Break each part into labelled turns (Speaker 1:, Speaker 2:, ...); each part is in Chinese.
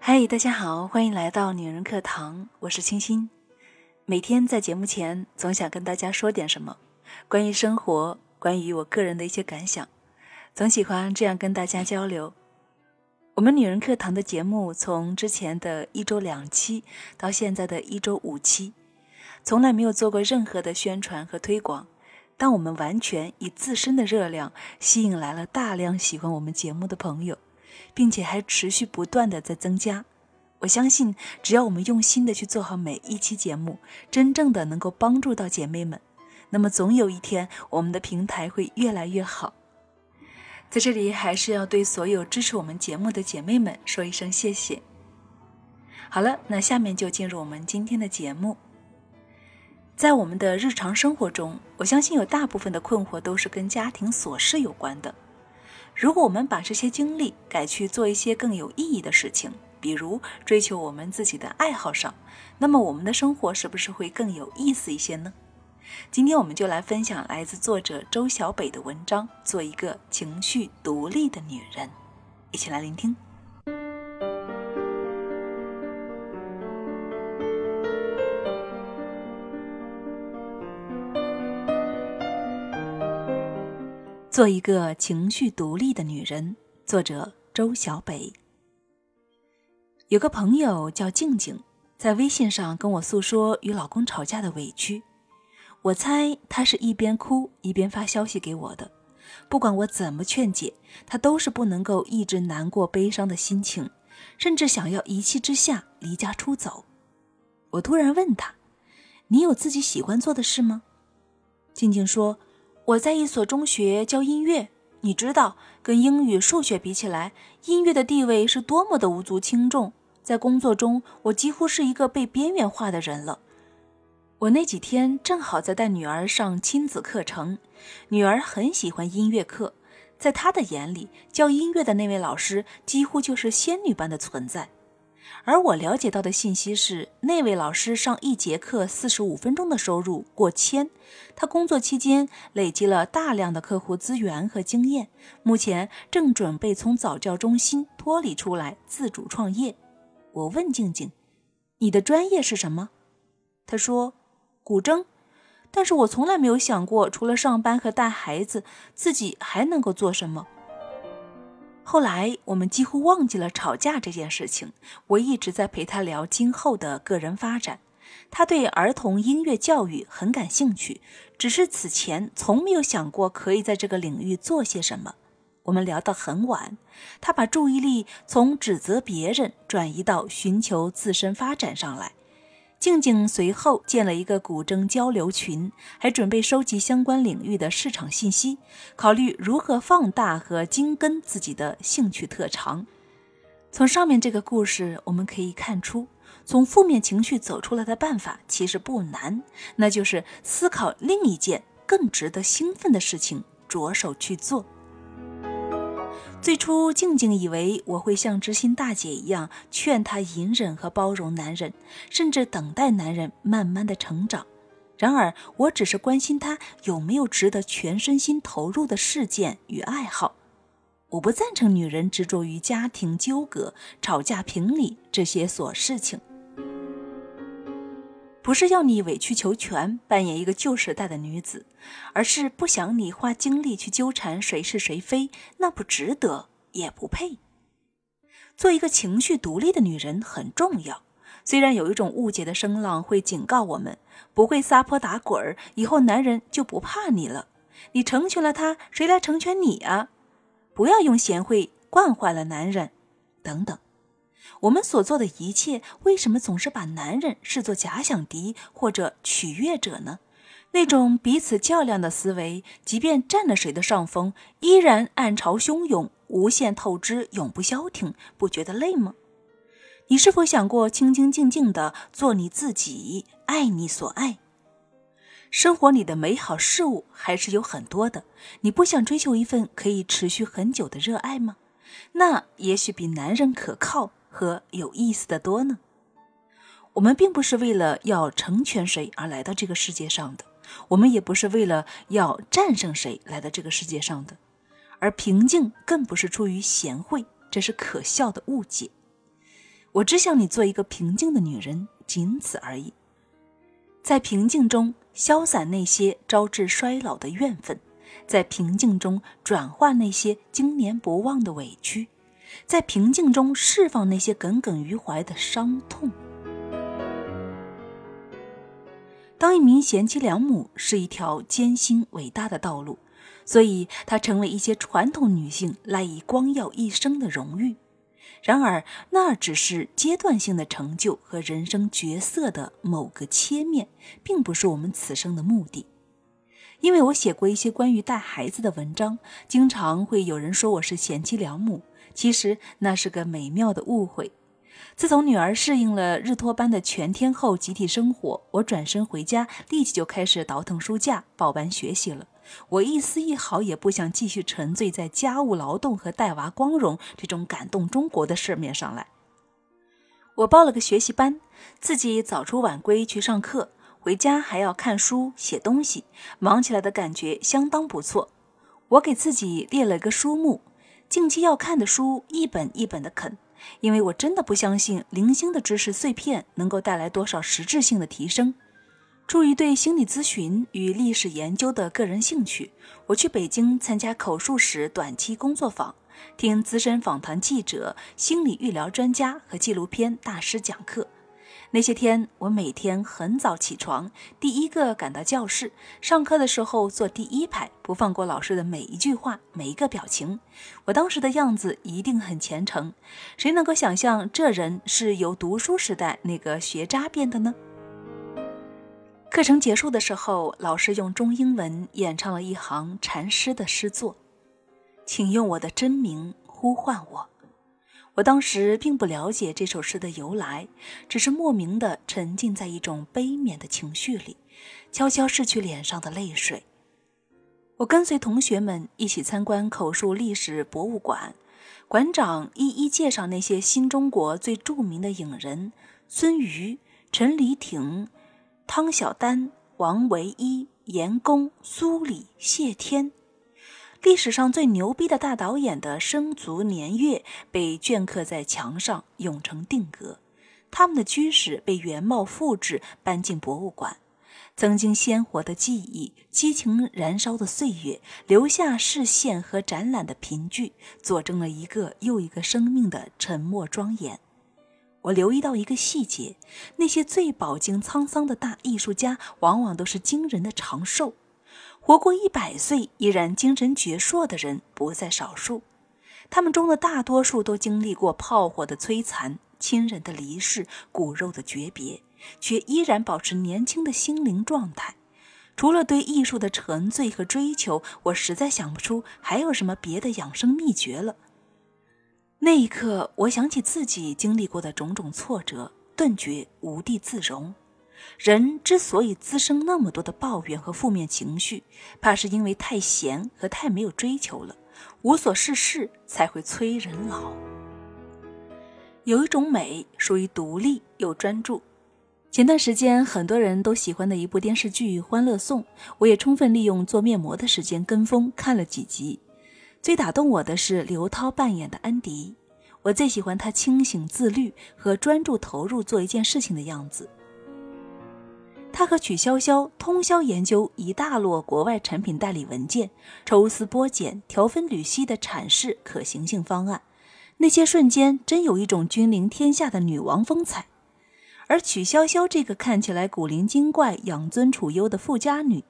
Speaker 1: 嗨，大家好，欢迎来到女人课堂，我是清新。每天在节目前，总想跟大家说点什么，关于生活，关于我个人的一些感想，总喜欢这样跟大家交流。我们女人课堂的节目，从之前的一周两期，到现在的一周五期，从来没有做过任何的宣传和推广。当我们完全以自身的热量，吸引来了大量喜欢我们节目的朋友，并且还持续不断的在增加。我相信，只要我们用心的去做好每一期节目，真正的能够帮助到姐妹们，那么总有一天，我们的平台会越来越好。在这里，还是要对所有支持我们节目的姐妹们说一声谢谢。好了，那下面就进入我们今天的节目。在我们的日常生活中，我相信有大部分的困惑都是跟家庭琐事有关的。如果我们把这些精力改去做一些更有意义的事情，比如追求我们自己的爱好上，那么我们的生活是不是会更有意思一些呢？今天我们就来分享来自作者周小北的文章《做一个情绪独立的女人》，一起来聆听。做一个情绪独立的女人，作者周小北。有个朋友叫静静，在微信上跟我诉说与老公吵架的委屈。我猜她是一边哭一边发消息给我的。不管我怎么劝解，她都是不能够抑制难过悲伤的心情，甚至想要一气之下离家出走。我突然问她：“你有自己喜欢做的事吗？”静静说。我在一所中学教音乐，你知道，跟英语、数学比起来，音乐的地位是多么的无足轻重。在工作中，我几乎是一个被边缘化的人了。我那几天正好在带女儿上亲子课程，女儿很喜欢音乐课，在她的眼里，教音乐的那位老师几乎就是仙女般的存在。而我了解到的信息是，那位老师上一节课四十五分钟的收入过千。他工作期间累积了大量的客户资源和经验，目前正准备从早教中心脱离出来，自主创业。我问静静：“你的专业是什么？”他说：“古筝。”但是我从来没有想过，除了上班和带孩子，自己还能够做什么。后来我们几乎忘记了吵架这件事情。我一直在陪他聊今后的个人发展。他对儿童音乐教育很感兴趣，只是此前从没有想过可以在这个领域做些什么。我们聊到很晚，他把注意力从指责别人转移到寻求自身发展上来。静静随后建了一个古筝交流群，还准备收集相关领域的市场信息，考虑如何放大和精耕自己的兴趣特长。从上面这个故事，我们可以看出，从负面情绪走出来的办法其实不难，那就是思考另一件更值得兴奋的事情，着手去做。最初，静静以为我会像知心大姐一样劝她隐忍和包容男人，甚至等待男人慢慢的成长。然而，我只是关心她有没有值得全身心投入的事件与爱好。我不赞成女人执着于家庭纠葛、吵架评理这些琐事情。不是要你委曲求全，扮演一个旧时代的女子，而是不想你花精力去纠缠谁是谁非，那不值得，也不配。做一个情绪独立的女人很重要。虽然有一种误解的声浪会警告我们，不会撒泼打滚儿，以后男人就不怕你了。你成全了他，谁来成全你啊？不要用贤惠惯坏了男人，等等。我们所做的一切，为什么总是把男人视作假想敌或者取悦者呢？那种彼此较量的思维，即便占了谁的上风，依然暗潮汹涌，无限透支，永不消停，不觉得累吗？你是否想过清清静静的做你自己，爱你所爱？生活里的美好事物还是有很多的，你不想追求一份可以持续很久的热爱吗？那也许比男人可靠。和有意思的多呢。我们并不是为了要成全谁而来到这个世界上的，我们也不是为了要战胜谁来到这个世界上的，而平静更不是出于贤惠，这是可笑的误解。我只想你做一个平静的女人，仅此而已。在平静中消散那些招致衰老的怨愤，在平静中转化那些经年不忘的委屈，在平静中释放那些耿耿于怀的伤痛。当一名贤妻良母是一条艰辛伟大的道路，所以它成为一些传统女性赖以光耀一生的荣誉。然而，那只是阶段性的成就和人生角色的某个切面，并不是我们此生的目的。因为我写过一些关于带孩子的文章，经常会有人说我是贤妻良母，其实那是个美妙的误会。自从女儿适应了日托班的全天候集体生活，我转身回家，立即就开始倒腾书架，报班学习了。我一丝一毫也不想继续沉醉在家务劳动和带娃光荣这种感动中国的事面上来。我报了个学习班，自己早出晚归去上课，回家还要看书写东西，忙起来的感觉相当不错。我给自己列了个书目，近期要看的书一本一本的啃。因为我真的不相信零星的知识碎片能够带来多少实质性的提升。出于对心理咨询与历史研究的个人兴趣，我去北京参加口述史短期工作坊，听资深访谈记者、心理预疗专家和纪录片大师讲课。那些天，我每天很早起床，第一个赶到教室。上课的时候坐第一排，不放过老师的每一句话、每一个表情。我当时的样子一定很虔诚，谁能够想象这人是由读书时代那个学渣变的呢？课程结束的时候，老师用中英文演唱了一行禅师的诗作：“请用我的真名呼唤我。”我当时并不了解这首诗的由来，只是莫名的沉浸在一种悲悯的情绪里，悄悄拭去脸上的泪水。我跟随同学们一起参观口述历史博物馆，馆长一一介绍那些新中国最著名的影人：孙瑜、陈黎挺、汤小丹、王维一、严公、苏里、谢天。历史上最牛逼的大导演的生卒年月被镌刻在墙上，永成定格。他们的居室被原貌复制，搬进博物馆。曾经鲜活的记忆，激情燃烧的岁月，留下视线和展览的凭据，佐证了一个又一个生命的沉默庄严。我留意到一个细节：那些最饱经沧桑的大艺术家，往往都是惊人的长寿。活过一百岁依然精神矍铄的人不在少数，他们中的大多数都经历过炮火的摧残、亲人的离世、骨肉的诀别，却依然保持年轻的心灵状态。除了对艺术的沉醉和追求，我实在想不出还有什么别的养生秘诀了。那一刻，我想起自己经历过的种种挫折，顿觉无地自容。人之所以滋生那么多的抱怨和负面情绪，怕是因为太闲和太没有追求了，无所事事才会催人老。有一种美属于独立又专注。前段时间很多人都喜欢的一部电视剧《欢乐颂》，我也充分利用做面膜的时间跟风看了几集。最打动我的是刘涛扮演的安迪，我最喜欢他清醒自律和专注投入做一件事情的样子。他和曲筱绡通宵研究一大摞国外产品代理文件，抽丝剥茧、条分缕析的阐释可行性方案。那些瞬间，真有一种君临天下的女王风采。而曲筱绡这个看起来古灵精怪、养尊处优的富家女，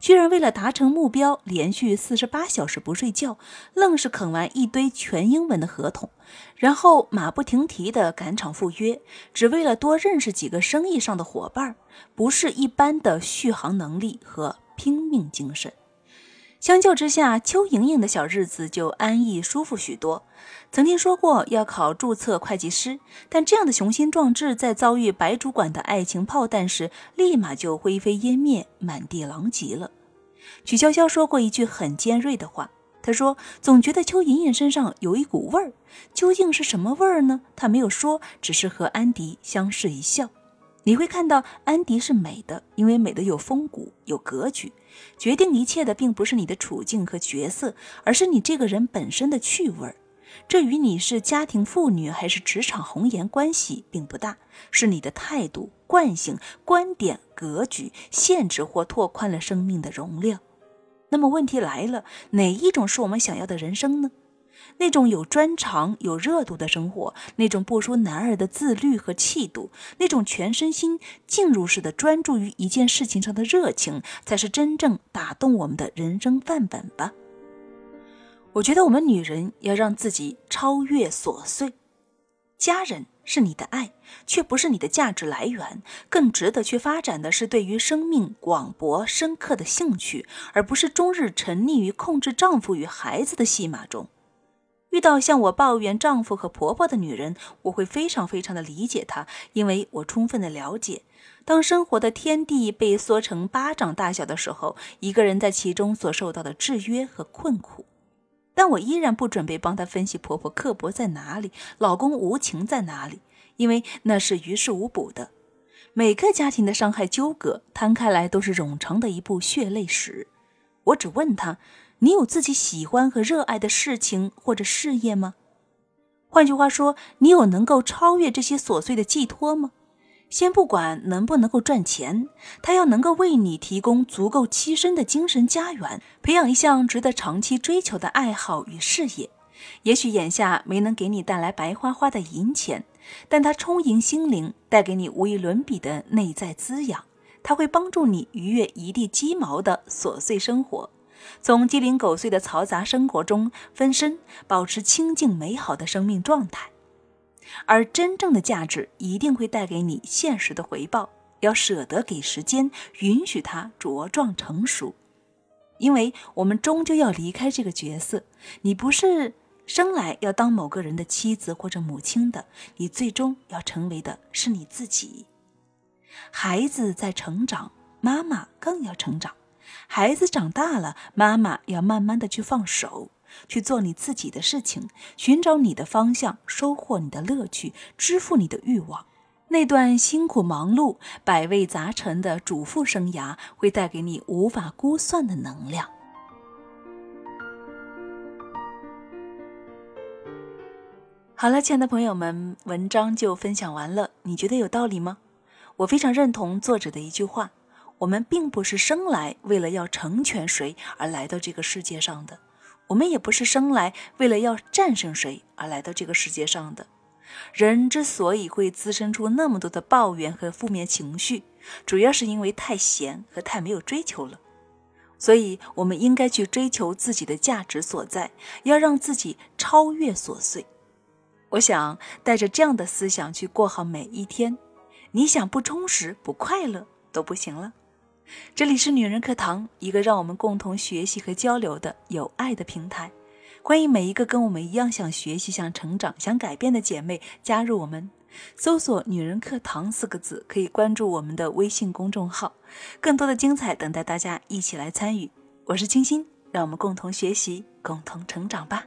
Speaker 1: 居然为了达成目标，连续四十八小时不睡觉，愣是啃完一堆全英文的合同，然后马不停蹄地赶场赴约，只为了多认识几个生意上的伙伴，不是一般的续航能力和拼命精神。相较之下，邱莹莹的小日子就安逸舒服许多。曾经说过要考注册会计师，但这样的雄心壮志在遭遇白主管的爱情炮弹时，立马就灰飞烟灭，满地狼藉了。曲筱绡说过一句很尖锐的话，她说：“总觉得邱莹莹身上有一股味儿，究竟是什么味儿呢？”她没有说，只是和安迪相视一笑。你会看到安迪是美的，因为美的有风骨、有格局。决定一切的并不是你的处境和角色，而是你这个人本身的趣味儿。这与你是家庭妇女还是职场红颜关系并不大，是你的态度、惯性、观点、格局限制或拓宽了生命的容量。那么问题来了，哪一种是我们想要的人生呢？那种有专长、有热度的生活，那种不输男儿的自律和气度，那种全身心进入式的专注于一件事情上的热情，才是真正打动我们的人生范本吧。我觉得我们女人要让自己超越琐碎。家人是你的爱，却不是你的价值来源。更值得去发展的是对于生命广博深刻的兴趣，而不是终日沉溺于控制丈夫与孩子的戏码中。遇到向我抱怨丈夫和婆婆的女人，我会非常非常的理解她，因为我充分的了解，当生活的天地被缩成巴掌大小的时候，一个人在其中所受到的制约和困苦。但我依然不准备帮她分析婆婆刻薄在哪里，老公无情在哪里，因为那是于事无补的。每个家庭的伤害纠葛摊开来都是冗长的一部血泪史。我只问她。你有自己喜欢和热爱的事情或者事业吗？换句话说，你有能够超越这些琐碎的寄托吗？先不管能不能够赚钱，他要能够为你提供足够栖身的精神家园，培养一项值得长期追求的爱好与事业。也许眼下没能给你带来白花花的银钱，但它充盈心灵，带给你无与伦比的内在滋养。它会帮助你逾越一地鸡毛的琐碎生活。从鸡零狗碎的嘈杂生活中分身，保持清静美好的生命状态，而真正的价值一定会带给你现实的回报。要舍得给时间，允许它茁壮成熟，因为我们终究要离开这个角色。你不是生来要当某个人的妻子或者母亲的，你最终要成为的是你自己。孩子在成长，妈妈更要成长。孩子长大了，妈妈要慢慢的去放手，去做你自己的事情，寻找你的方向，收获你的乐趣，支付你的欲望。那段辛苦忙碌、百味杂陈的主妇生涯，会带给你无法估算的能量。好了，亲爱的朋友们，文章就分享完了。你觉得有道理吗？我非常认同作者的一句话。我们并不是生来为了要成全谁而来到这个世界上的，我们也不是生来为了要战胜谁而来到这个世界上的。人之所以会滋生出那么多的抱怨和负面情绪，主要是因为太闲和太没有追求了。所以，我们应该去追求自己的价值所在，要让自己超越琐碎。我想带着这样的思想去过好每一天，你想不充实、不快乐都不行了。这里是女人课堂，一个让我们共同学习和交流的有爱的平台。欢迎每一个跟我们一样想学习、想成长、想改变的姐妹加入我们。搜索“女人课堂”四个字，可以关注我们的微信公众号，更多的精彩等待大家一起来参与。我是清新，让我们共同学习，共同成长吧。